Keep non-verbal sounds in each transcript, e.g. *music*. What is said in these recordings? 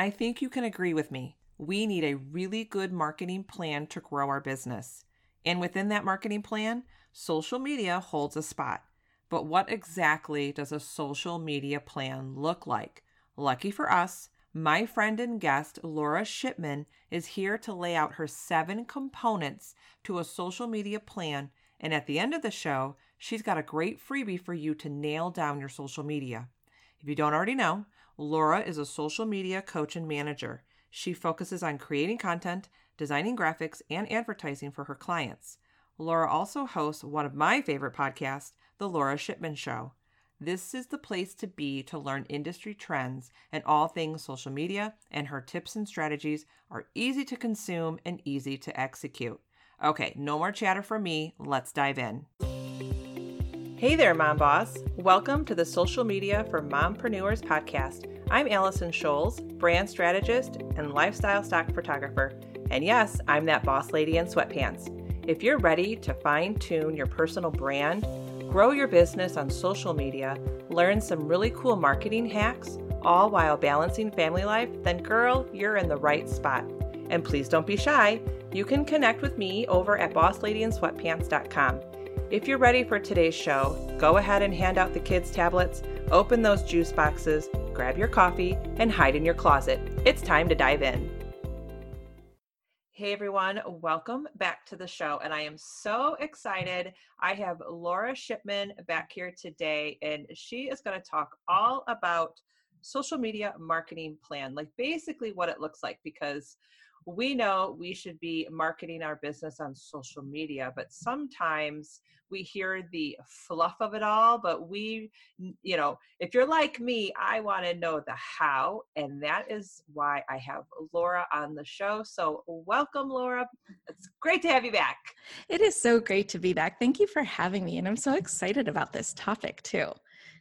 I think you can agree with me. We need a really good marketing plan to grow our business. And within that marketing plan, social media holds a spot. But what exactly does a social media plan look like? Lucky for us, my friend and guest, Laura Shipman, is here to lay out her seven components to a social media plan. And at the end of the show, she's got a great freebie for you to nail down your social media. If you don't already know, Laura is a social media coach and manager. She focuses on creating content, designing graphics, and advertising for her clients. Laura also hosts one of my favorite podcasts, The Laura Shipman Show. This is the place to be to learn industry trends and all things social media, and her tips and strategies are easy to consume and easy to execute. Okay, no more chatter from me. Let's dive in. Hey there, Mom Boss. Welcome to the Social Media for Mompreneurs podcast. I'm Allison Scholes, brand strategist and lifestyle stock photographer. And yes, I'm that boss lady in sweatpants. If you're ready to fine tune your personal brand, grow your business on social media, learn some really cool marketing hacks, all while balancing family life, then girl, you're in the right spot. And please don't be shy. You can connect with me over at bossladyinsweatpants.com. If you're ready for today's show, go ahead and hand out the kids' tablets, open those juice boxes, grab your coffee, and hide in your closet. It's time to dive in. Hey everyone, welcome back to the show. And I am so excited. I have Laura Shipman back here today, and she is going to talk all about social media marketing plan, like basically what it looks like, because we know we should be marketing our business on social media, but sometimes we hear the fluff of it all. But we, you know, if you're like me, I want to know the how. And that is why I have Laura on the show. So, welcome, Laura. It's great to have you back. It is so great to be back. Thank you for having me. And I'm so excited about this topic, too.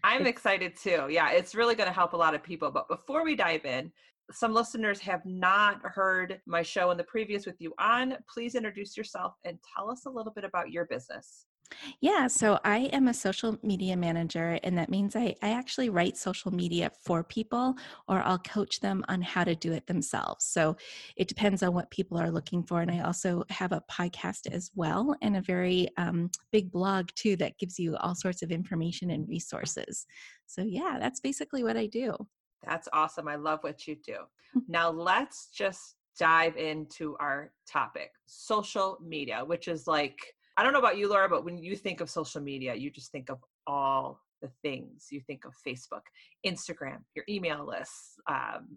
I'm excited too. Yeah, it's really going to help a lot of people. But before we dive in, some listeners have not heard my show in the previous with you on, please introduce yourself and tell us a little bit about your business. Yeah, so I am a social media manager, and that means I, I actually write social media for people or I'll coach them on how to do it themselves. So it depends on what people are looking for. And I also have a podcast as well and a very um, big blog too that gives you all sorts of information and resources. So, yeah, that's basically what I do. That's awesome. I love what you do. *laughs* now, let's just dive into our topic social media, which is like, I don't know about you, Laura, but when you think of social media, you just think of all the things. You think of Facebook, Instagram, your email lists, um,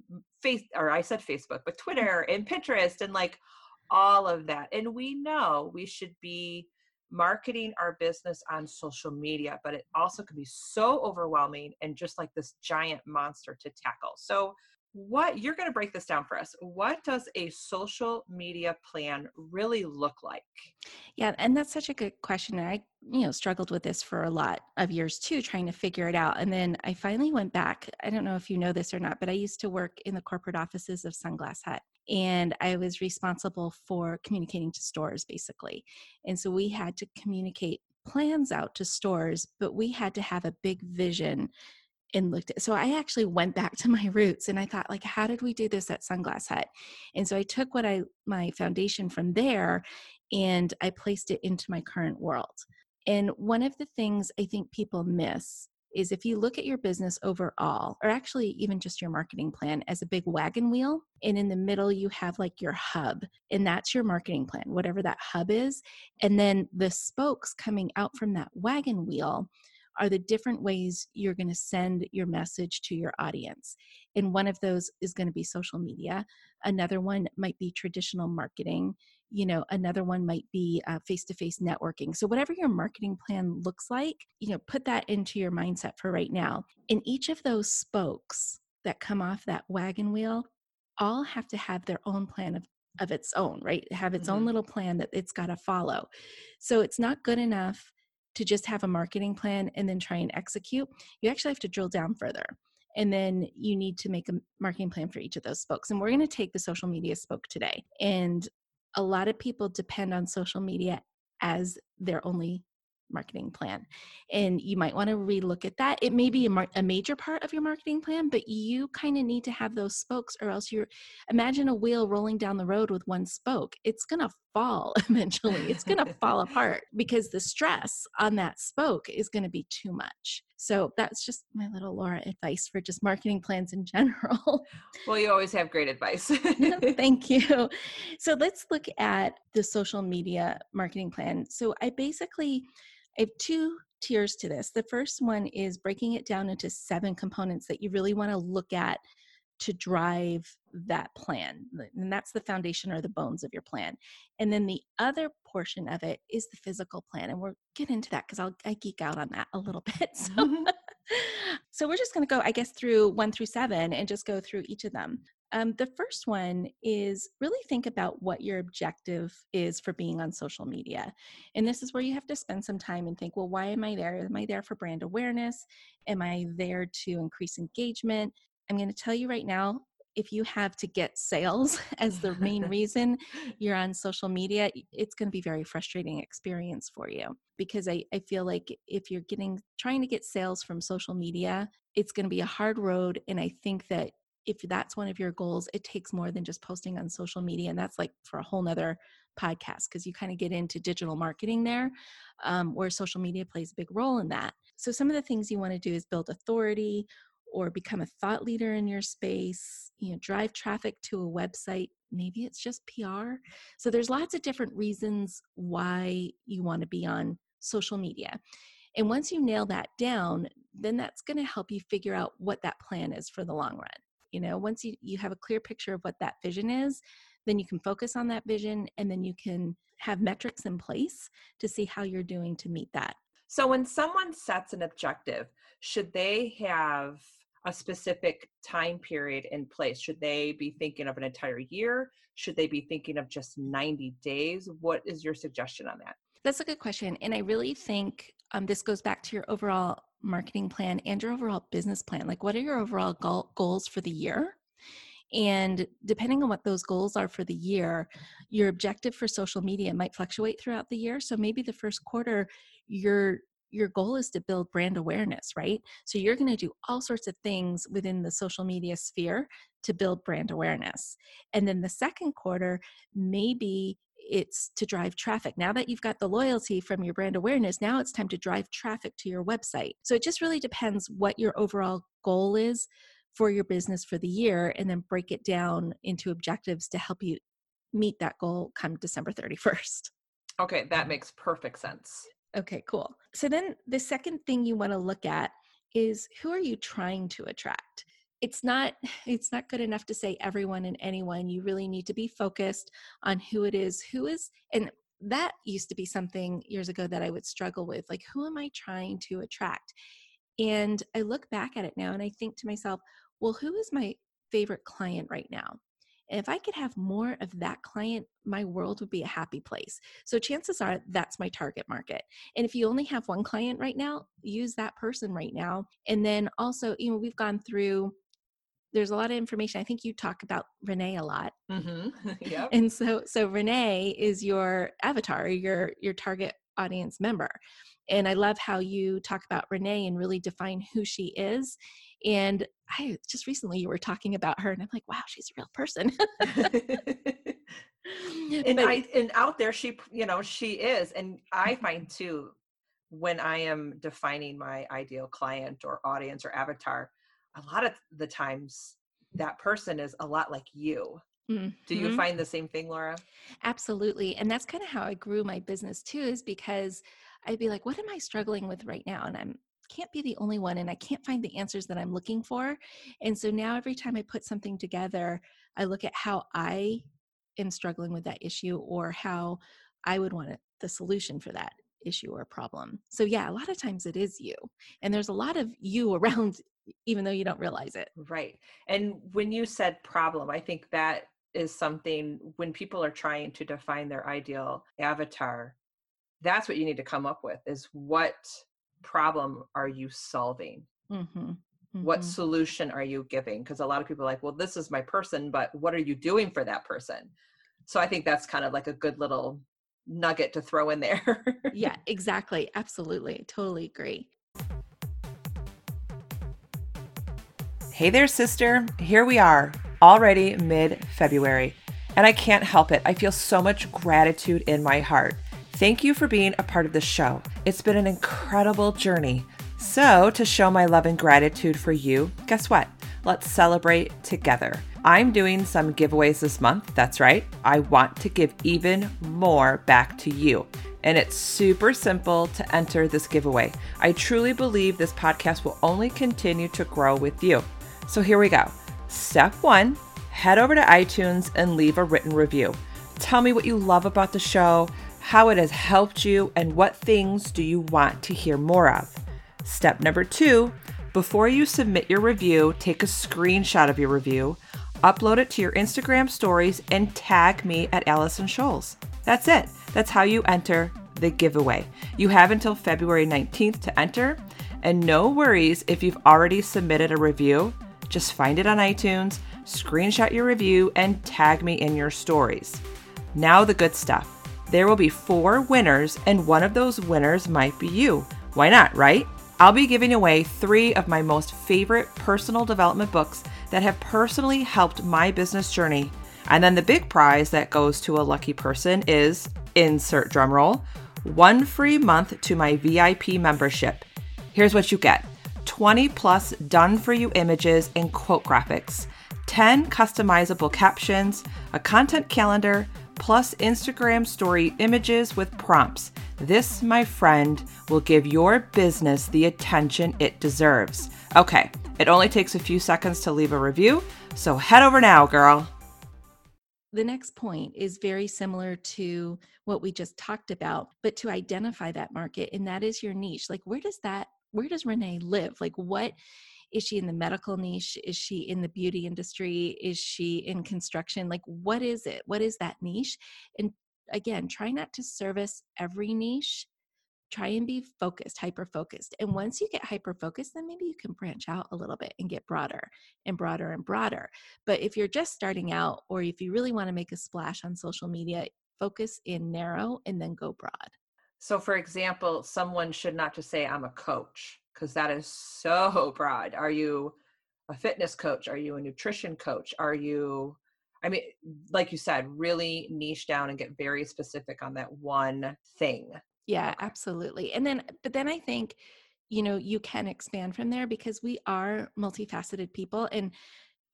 face, or I said Facebook, but Twitter and Pinterest and like all of that. And we know we should be marketing our business on social media, but it also can be so overwhelming and just like this giant monster to tackle. So, what you're going to break this down for us. What does a social media plan really look like? Yeah, and that's such a good question. I, you know, struggled with this for a lot of years too, trying to figure it out. And then I finally went back. I don't know if you know this or not, but I used to work in the corporate offices of Sunglass Hut and I was responsible for communicating to stores basically. And so we had to communicate plans out to stores, but we had to have a big vision and looked at so I actually went back to my roots and I thought like how did we do this at Sunglass Hut? And so I took what I my foundation from there and I placed it into my current world. And one of the things I think people miss is if you look at your business overall, or actually even just your marketing plan as a big wagon wheel, and in the middle you have like your hub, and that's your marketing plan, whatever that hub is. And then the spokes coming out from that wagon wheel are the different ways you're going to send your message to your audience. And one of those is going to be social media. Another one might be traditional marketing. You know, another one might be face to face networking. So, whatever your marketing plan looks like, you know, put that into your mindset for right now. In each of those spokes that come off that wagon wheel, all have to have their own plan of of its own, right? Have its mm-hmm. own little plan that it's got to follow. So it's not good enough to just have a marketing plan and then try and execute. You actually have to drill down further. And then you need to make a marketing plan for each of those spokes. And we're going to take the social media spoke today. And a lot of people depend on social media as their only marketing plan. And you might want to relook at that. It may be a, mar- a major part of your marketing plan, but you kind of need to have those spokes, or else you're imagine a wheel rolling down the road with one spoke. It's going to fall *laughs* eventually, it's going *laughs* to fall apart because the stress on that spoke is going to be too much. So that's just my little Laura advice for just marketing plans in general. *laughs* Well, you always have great advice. Thank you. So let's look at the social media marketing plan. So I basically I have two tiers to this. The first one is breaking it down into seven components that you really want to look at to drive that plan. And that's the foundation or the bones of your plan. And then the other portion of it is the physical plan. And we'll get into that because I'll I geek out on that a little *laughs* bit. So, mm-hmm. *laughs* so we're just going to go, I guess, through one through seven and just go through each of them. Um, the first one is really think about what your objective is for being on social media. And this is where you have to spend some time and think, well, why am I there? Am I there for brand awareness? Am I there to increase engagement? I'm going to tell you right now if you have to get sales *laughs* as the main *laughs* reason you're on social media, it's going to be a very frustrating experience for you because I, I feel like if you're getting trying to get sales from social media, it's going to be a hard road. And I think that if that's one of your goals, it takes more than just posting on social media. And that's like for a whole nother podcast because you kind of get into digital marketing there, um, where social media plays a big role in that. So, some of the things you want to do is build authority or become a thought leader in your space, you know, drive traffic to a website. Maybe it's just PR. So, there's lots of different reasons why you want to be on social media. And once you nail that down, then that's going to help you figure out what that plan is for the long run you know once you, you have a clear picture of what that vision is then you can focus on that vision and then you can have metrics in place to see how you're doing to meet that. So when someone sets an objective should they have a specific time period in place? Should they be thinking of an entire year? Should they be thinking of just 90 days? What is your suggestion on that? That's a good question and i really think um, this goes back to your overall marketing plan and your overall business plan. Like, what are your overall goal, goals for the year? And depending on what those goals are for the year, your objective for social media might fluctuate throughout the year. So maybe the first quarter, your your goal is to build brand awareness, right? So you're going to do all sorts of things within the social media sphere to build brand awareness. And then the second quarter, maybe it's to drive traffic. Now that you've got the loyalty from your brand awareness, now it's time to drive traffic to your website. So it just really depends what your overall goal is for your business for the year and then break it down into objectives to help you meet that goal come December 31st. Okay, that makes perfect sense. Okay, cool. So then the second thing you want to look at is who are you trying to attract? It's not *sighs* it's not good enough to say everyone and anyone you really need to be focused on who it is who is and that used to be something years ago that i would struggle with like who am i trying to attract and i look back at it now and i think to myself well who is my favorite client right now and if I could have more of that client, my world would be a happy place. So chances are that's my target market. And if you only have one client right now, use that person right now. And then also, you know, we've gone through there's a lot of information. I think you talk about Renee a lot. Mm-hmm. *laughs* Yep. And so, so Renee is your avatar, your your target audience member. And I love how you talk about Renee and really define who she is. And I just recently you were talking about her, and I'm like, wow, she's a real person. *laughs* and but, I and out there, she you know she is, and I find too when I am defining my ideal client or audience or avatar, a lot of the times that person is a lot like you. Mm-hmm. Do you mm-hmm. find the same thing, Laura? Absolutely. And that's kind of how I grew my business too, is because I'd be like, what am I struggling with right now? And I'm can't be the only one and I can't find the answers that I'm looking for. And so now every time I put something together, I look at how I am struggling with that issue or how I would want the solution for that issue or problem. So yeah, a lot of times it is you. And there's a lot of you *laughs* around even though you don't realize it. Right. And when you said problem, I think that is something when people are trying to define their ideal avatar, that's what you need to come up with is what problem are you solving? Mm-hmm. Mm-hmm. What solution are you giving? Because a lot of people are like, well, this is my person, but what are you doing for that person? So I think that's kind of like a good little nugget to throw in there. yeah, *laughs* exactly. Absolutely. Totally agree. Hey there, sister. Here we are, already mid February, and I can't help it. I feel so much gratitude in my heart. Thank you for being a part of the show. It's been an incredible journey. So, to show my love and gratitude for you, guess what? Let's celebrate together. I'm doing some giveaways this month. That's right. I want to give even more back to you. And it's super simple to enter this giveaway. I truly believe this podcast will only continue to grow with you. So here we go. Step one head over to iTunes and leave a written review. Tell me what you love about the show, how it has helped you, and what things do you want to hear more of. Step number two before you submit your review, take a screenshot of your review, upload it to your Instagram stories, and tag me at Allison Scholes. That's it. That's how you enter the giveaway. You have until February 19th to enter, and no worries if you've already submitted a review. Just find it on iTunes, screenshot your review, and tag me in your stories. Now, the good stuff. There will be four winners, and one of those winners might be you. Why not, right? I'll be giving away three of my most favorite personal development books that have personally helped my business journey. And then the big prize that goes to a lucky person is insert drumroll one free month to my VIP membership. Here's what you get 20 plus done for you images and quote graphics, 10 customizable captions, a content calendar, plus Instagram story images with prompts. This, my friend, will give your business the attention it deserves. Okay, it only takes a few seconds to leave a review, so head over now, girl. The next point is very similar to what we just talked about, but to identify that market, and that is your niche. Like, where does that where does Renee live? Like, what is she in the medical niche? Is she in the beauty industry? Is she in construction? Like, what is it? What is that niche? And again, try not to service every niche. Try and be focused, hyper focused. And once you get hyper focused, then maybe you can branch out a little bit and get broader and broader and broader. But if you're just starting out, or if you really want to make a splash on social media, focus in narrow and then go broad. So, for example, someone should not just say, I'm a coach, because that is so *laughs* broad. Are you a fitness coach? Are you a nutrition coach? Are you, I mean, like you said, really niche down and get very specific on that one thing. Yeah, absolutely. And then, but then I think, you know, you can expand from there because we are multifaceted people. And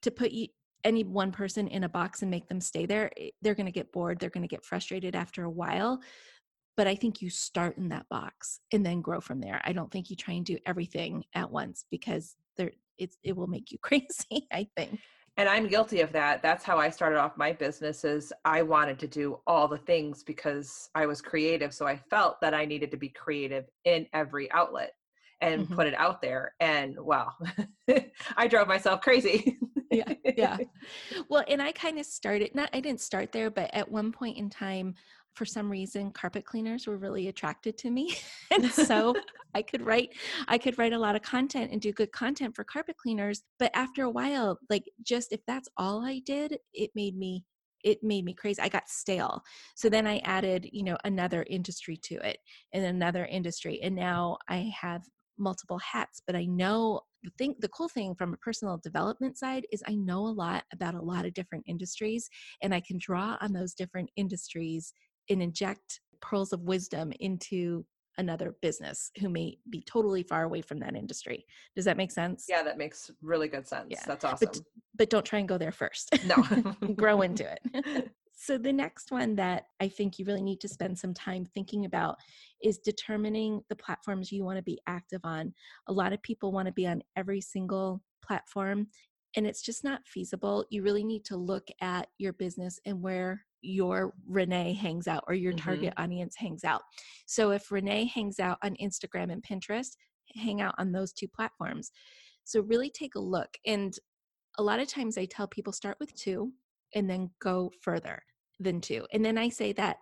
to put you, any one person in a box and make them stay there, eh, they're going to get bored. They're going to get frustrated after a while but I think you start in that box and then grow from there. I don't think you try and do everything at once because there it's it will make you *laughs* crazy, I think. And I'm guilty of that. That's how I started off my business is I wanted to do all the things because I was creative. So I felt that I needed to be creative in every outlet and mm-hmm. put it out there. And wow, *laughs* I drove myself crazy. yeah. Yeah. *laughs* Well, and I kind of started, not, I didn't start there, but at one point in time, for some reason carpet cleaners were really attracted to me. *laughs* And so *laughs* i could write i could write a lot of content and do good content for carpet cleaners but after a while like just if that's all i did it made me it made me crazy. I got stale. So then i added you know another industry to it and another industry and now i have multiple hats but i know the thing the cool thing from a personal development side is i know a lot about a lot of different industries and i can draw on those different industries and inject pearls of wisdom into another business who may be totally far away from that industry. Does that make sense? Yeah, that makes really good sense. Yeah. That's awesome. But, but don't try and go there first. No. *laughs* Grow into it. *laughs* *laughs* so the next one that I think you really need to spend some time thinking about is determining the platforms you want to be active on. A lot of people want to be on every single platform and it's just not feasible. You really need to look at your business and where your Renee hangs out or your mm-hmm. target audience hangs out. So if Renee hangs out on Instagram and Pinterest, hang out on those two platforms. So really take a look. And a lot of times I tell people start with two and then go further than two. And then I say that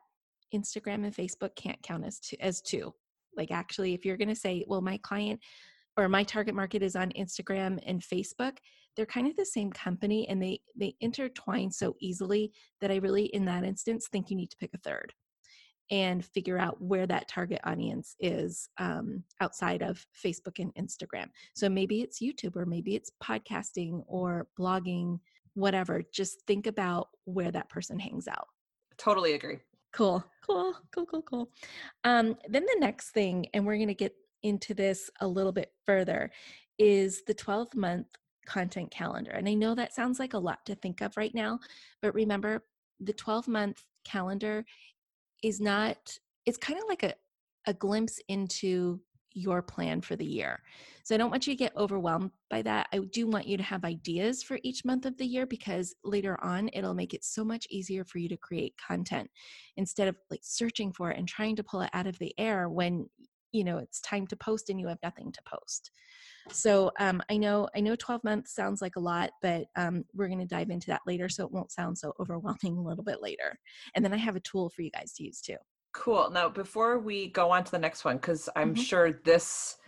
Instagram and Facebook can't count as two as two. Like actually if you're going to say, well my client or my target market is on Instagram and Facebook, they're kind of the same company and they they intertwine so easily that I really in that instance think you need to pick a third. and figure out where that target audience is um, outside of Facebook and Instagram. So maybe it's YouTube or maybe it's podcasting or blogging, whatever. Just think about where that person hangs out. Totally agree. Cool, cool, cool, cool, cool. Um, then the next thing, and we're going to get into this a little bit further, is the 12 month content calendar. And I know that sounds like a lot to think of right now, but remember the 12 month calendar is not, it's kind of like a, a glimpse into your plan for the year. So I don't want you to get overwhelmed by that. I do want you to have ideas for each month of the year because later on it'll make it so much easier for you to create content instead of like searching for it and trying to pull it out of the air when you know it's time to post and you have nothing to post. So um, I know I know 12 months sounds like a lot, but um, we're going to dive into that later, so it won't sound so overwhelming a little bit later. And then I have a tool for you guys to use too. Cool. Now, before we go on to the next one, because I'm mm-hmm. sure this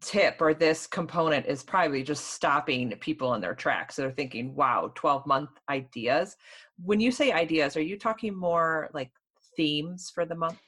tip or this component is probably just stopping people in their tracks. They're thinking, wow, 12 month ideas. When you say ideas, are you talking more like themes for the month?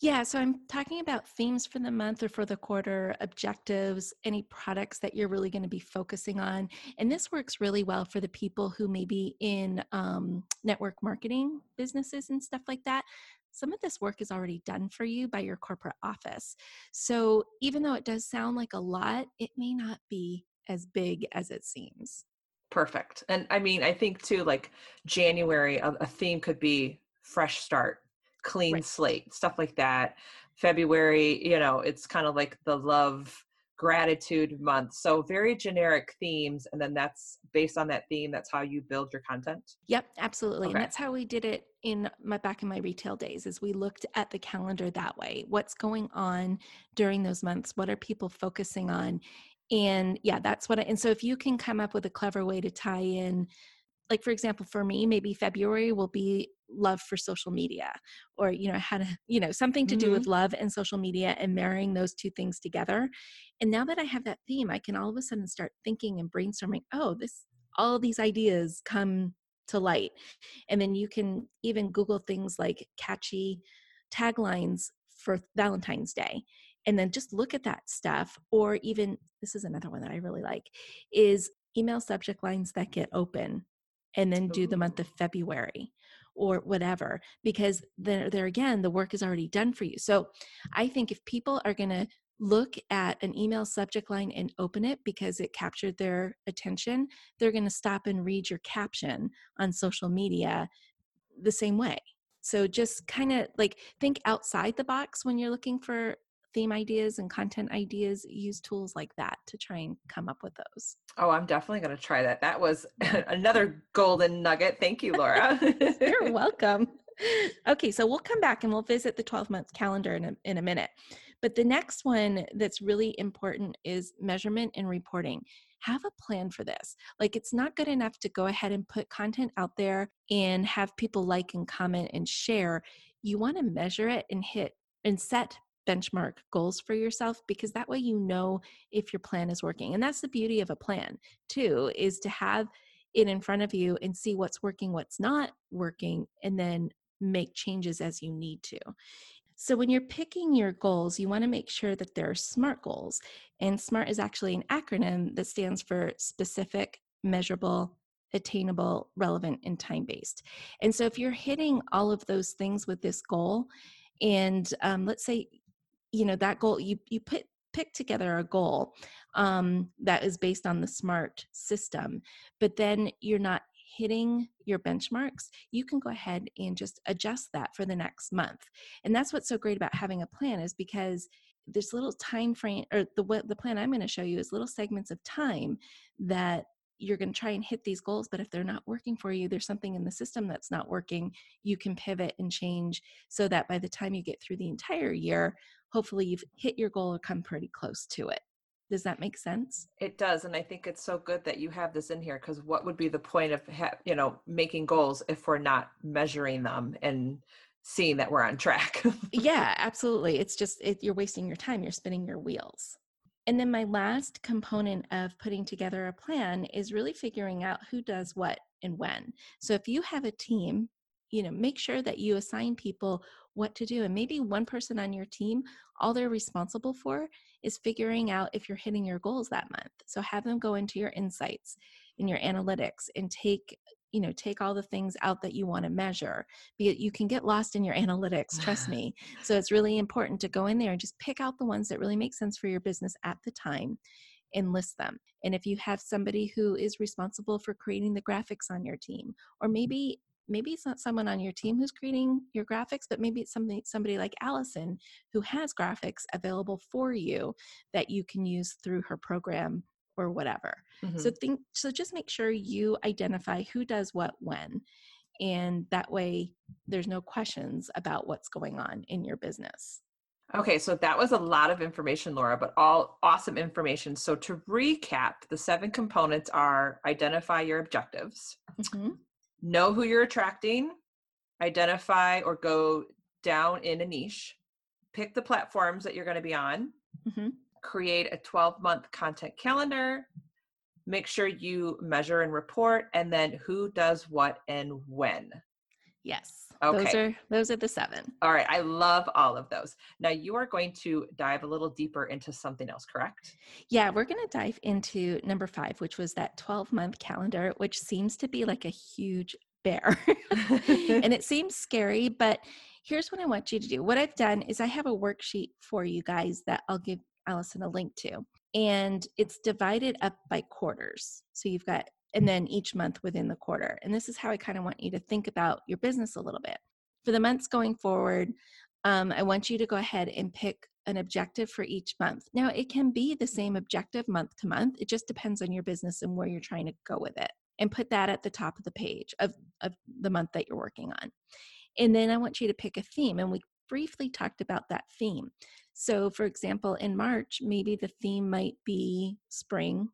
Yeah, so I'm talking about themes for the month or for the quarter, objectives, any products that you're really going to be focusing on. And this works really well for the people who may be in um, network marketing businesses and stuff like that. Some of this work is already done for you by your corporate office. So even though it does sound like a lot, it may not be as big as it seems. Perfect. And I mean, I think too, like January, a, a theme could be fresh start clean right. slate, stuff like that. February, you know, it's kind of like the love gratitude month. So very generic themes. And then that's based on that theme. That's how you build your content. Yep, absolutely. Okay. And that's how we did it in my back in my retail days is we looked at the calendar that way. What's going on during those months? What are people focusing on? And yeah, that's what I, and so if you can come up with a clever way to tie in like for example for me maybe february will be love for social media or you know how to you know something to mm-hmm. do with love and social media and marrying those two things together. And now that i have that theme i can all of a sudden start thinking and brainstorming oh this all these ideas come to light. And then you can even google things like catchy taglines for valentine's day and then just look at that stuff or even this is another one that i really like is email subject lines that get open and then do the month of February or whatever because there there again the work is already done for you. So I think if people are going to look at an email subject line and open it because it captured their attention, they're going to stop and read your caption on social media the same way. So just kind of like think outside the box when you're looking for theme ideas and content ideas, use tools like that to try and come up with those. Oh, I'm definitely going to try that. That was *laughs* another golden nugget. Thank you, Laura. *laughs* You're *laughs* welcome. Okay, so we'll come back and we'll visit the 12 month calendar in a, in a minute. But the next one that's really important is measurement and reporting. Have a plan for this. Like, it's not good enough to go ahead and put content out there and have people like and comment and share. You want to measure it and hit and set benchmark goals for yourself because that way you know if your plan is working. And that's the beauty of a plan, too, is to have it in front of you and see what's working, what's not working, and then make changes as you need to. So, when you're picking your goals, you want to make sure that they're SMART goals. And SMART is actually an acronym that stands for specific, measurable, attainable, relevant, and time based. And so, if you're hitting all of those things with this goal, and um, let's say you know that goal you you put pick together a goal um, that is based on the smart system but then you're not hitting your benchmarks you can go ahead and just adjust that for the next month and that's what's so great about having a plan is because this little time frame or the what the plan i'm going to show you is little segments of time that you're going to try and hit these goals but if they're not working for you there's something in the system that's not working you can pivot and change so that by the time you get through the entire year hopefully you've hit your goal or come pretty close to it. Does that make sense? It does and i think it's so good that you have this in here because what would be the point of ha- you know making goals if we're not measuring them and seeing that we're on track? *laughs* Yeah absolutely it's just it, you're wasting your time you're spinning your wheels and then my last component of putting together a plan is really figuring out who does what and when. So if you have a team you know make sure that you assign people what to do and maybe one person on your team all they're responsible for is figuring out if you're hitting your goals that month so have them go into your insights in your analytics and take you know take all the things out that you want to measure because you can get lost in your *laughs* analytics trust me. So it's really important to go in there and just pick out the ones that really make sense for your business at the time and list them. And if you have somebody who is responsible for creating the graphics on your team or maybe maybe it's not someone on your team who's creating your graphics but maybe it's somebody somebody like allison who has graphics available for you that you can use through her program or whatever mm-hmm. so think so just make sure you identify who does what when and that way there's no questions about what's going on in your business Okay, so that was a lot of information, Laura, but all awesome information. So to recap, the seven components are identify your objectives, mm-hmm know who you're attracting, identify or go down in a niche, pick the platforms that you're going to be on, mm-hmm. Create a 12 month content calendar, make sure you measure and report, and then who does what and when. Yes. Okay. Those are those are the seven. All right. I love all of those. Now you are going to dive a little deeper into something else, correct? Yeah, we're going to dive into number 5, which was that 12-month calendar, which seems to be like a huge bear. *laughs* and it *laughs* seems scary, but here's what I want you to do. What I've done is I have a worksheet for you guys that I'll give Allison a link to. And it's divided up by quarters. So you've got and then each month within the quarter. And this is how I kind of want you to think about your business a little bit. For the months going forward, um, I want you to go ahead and pick an objective for each month. Now, it can be the same objective month to month, it just depends on your business and where you're trying to go with it. And put that at the top of the page of, of the month that you're working on. And then I want you to pick a theme. And we briefly talked about that theme. So, for example, in March, maybe the theme might be spring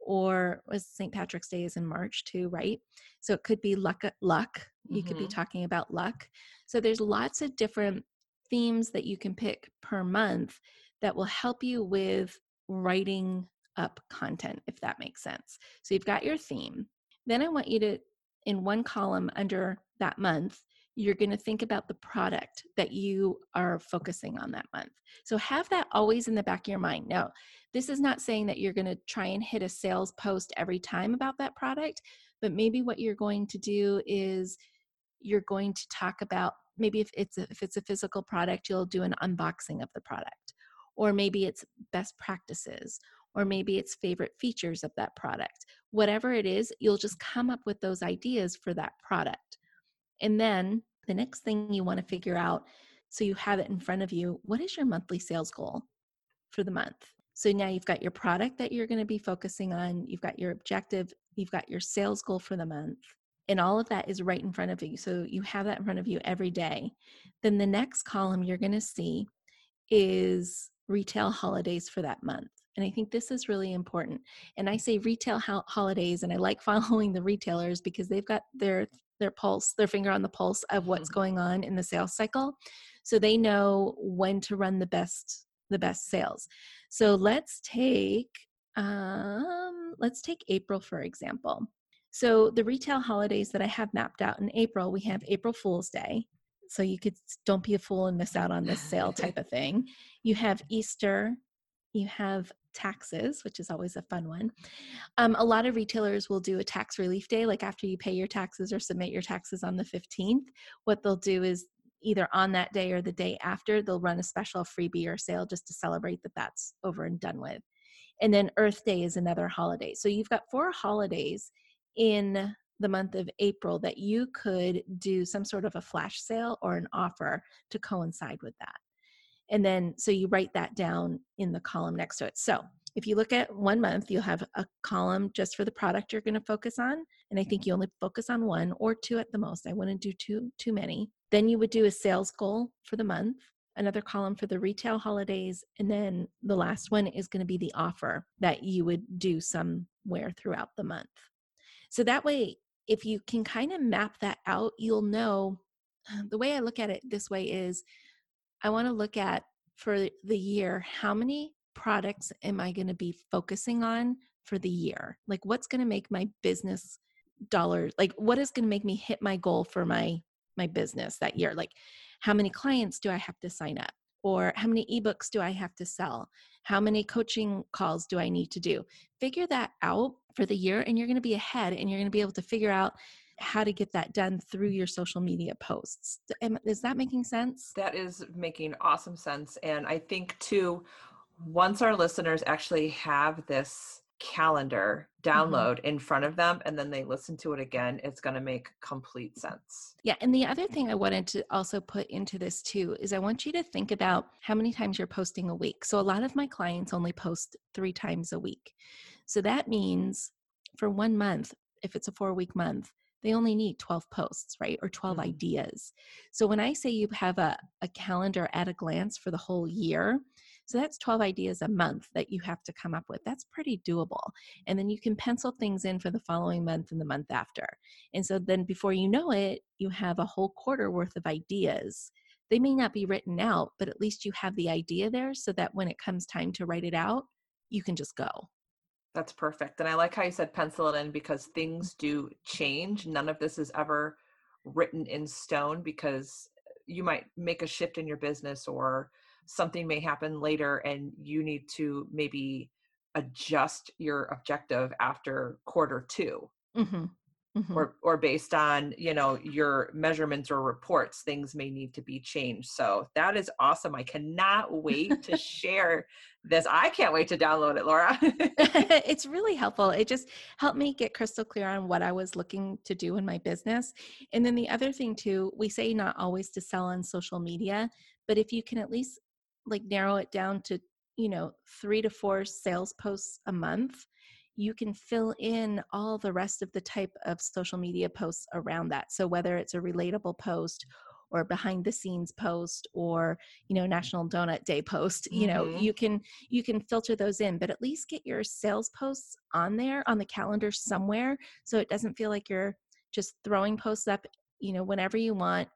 or was St. Patrick's Day is in March too, right? So it could be luck uh, luck. You mm-hmm. could be mm-hmm. talking about luck. So there's lots of different themes that you can pick per month that will help you with writing up content if that makes sense. So you've got your theme. Then I want you to in one column under that month you're going to think about the product that you are focusing on that month. So have that always in the back of your mind. Now, this is not saying that you're going to try and hit a sales post every time about that product, but maybe what you're going to do is you're going to talk about maybe if it's a, if it's a physical product, you'll do an unboxing of the product. Or maybe it's best practices, or maybe it's favorite features of that product. Whatever it is, you'll just come up with those ideas for that product. And then the next thing you want to figure out so you have it in front of you what is your monthly sales goal for the month? So now you've got your product that you're going to be focusing on, you've got your objective, you've got your sales goal for the month, and all of that is right in front of you. So you have that in front of you every day. Then the next column you're going to see is retail holidays for that month. And I think this is really important. And I say retail ho- holidays, and I like *laughs* following the retailers because they've got their their pulse, their finger on the pulse of what's mm-hmm. going on in the sales cycle. So they know when to run the best the best sales. So let's take um, let's take April for example. So the retail holidays that I have mapped out in April, we have April Fool's Day. So you could don't be a fool and miss out on this sale type of thing. You have Easter, you have taxes, which is always a fun one. Um, a lot of retailers will do a tax relief day, like after you pay your taxes or submit your taxes on the 15th. What they'll do is either on that day or the day after, they'll run a special freebie or sale just to celebrate that that's over and done with. And then Earth Day is another holiday. So you've got four holidays in the month of April that you could do some sort of a flash sale or an offer to coincide with that. And then, so you write that down in the column next to it. So if you look at one month, you'll have a column just for the product you're going to focus on. And I think you only focus on one or two at the most. I wouldn't do too, too many. Then you would do a sales goal for the month, another column for the retail holidays. And then the last one is going to be the offer that you would do somewhere throughout the month. So that way, if you can kind of map that out, you'll know *sighs* the way I look at it this way is I want to look at for the year how many products am I going to be focusing on for the year? Like, what's going to make my business dollars? Like, what is going to make me hit my goal for my my business that year like how many clients do i have to sign up or how many ebooks do i have to sell how many coaching calls do i need to do figure that out for the year and you're going to be ahead and you're going to be able to figure out how to get that done through your social media posts. Is that making sense? That is making awesome sense. And I think, too, once our listeners actually have this calendar mm-hmm. download mm-hmm. in front of them and then they listen to it again, it's going to make complete sense. Yeah. And the other thing I wanted to also put into this too is I want you to think about how many times you're posting a week. So a lot of my clients only post three times a week. So that means for one month, if it's a four week month, they only need 12 posts, right? Or 12 mm-hmm. ideas. So when I say you have a, a calendar at a glance for the whole year, so that's 12 ideas a month that you have to come up with. That's pretty doable. And then you can pencil things in for the following month and the month after. And so then before you know it, you have a whole quarter worth of ideas. They may not be written out, but at least you have the idea there so that when it comes time to write it out, you can just go. That's perfect. And I like how you said pencil it in because things do change. None of this is ever written in stone because you might make a shift in your business or something may happen later and you need to maybe adjust your objective after quarter 2 mm-hmm mm-hmm. or or based on you know your measurements or reports things may need to be changed so that is awesome i cannot wait to *laughs* share this i can't wait to download it laura *laughs* *laughs* it's really helpful it just helped me get crystal clear on what i was looking to do in my business and then the other thing too we say not always to sell on social media but if you can at least like narrow it down to you know three to four sales posts a month you can fill in all the rest of the type of social media posts around that. So whether it's a relatable post or behind the scenes post or you know national donut day post you know mm-hmm. you can you can filter those in but at least get your sales posts on there on the calendar somewhere so it doesn't feel like you're just throwing posts up you know whenever you want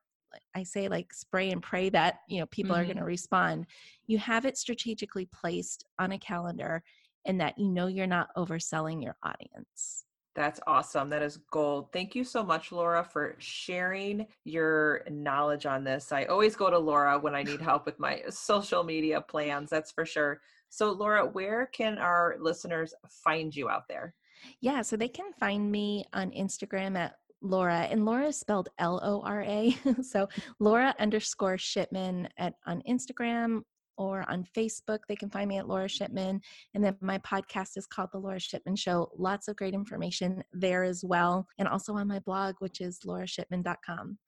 i say like spray and pray that you know people mm-hmm. are going to respond you have it strategically placed on a calendar and that you know you're not overselling your audience. That's awesome. That is gold. Thank you so much, Laura, for sharing your knowledge on this. I always go to Laura when I need *laughs* help with my social media plans, that's for sure. So, Laura, where can our listeners find you out there? Yeah, so they can find me on Instagram at Laura, and Laura is spelled L O R A. *laughs* so Laura underscore Shipman at on Instagram or on Facebook. They can find me at Laura Shipman. And then my podcast is called The Laura Shipman Show. Lots of great information there as well. And also on my blog, which is laurashipman.com.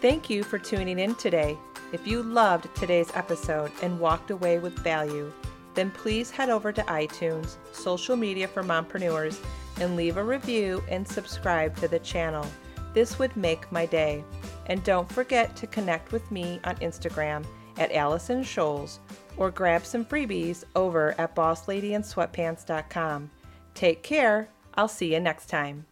Thank you for tuning in today. If you loved today's episode and walked away with value, then please head over to iTunes, social media for mompreneurs, and leave a review and subscribe to the channel. This would make my day. And don't forget to connect with me on Instagram at Allison Scholes or grab some freebies over at bossladyinsweatpants.com. Take care. I'll see you next time.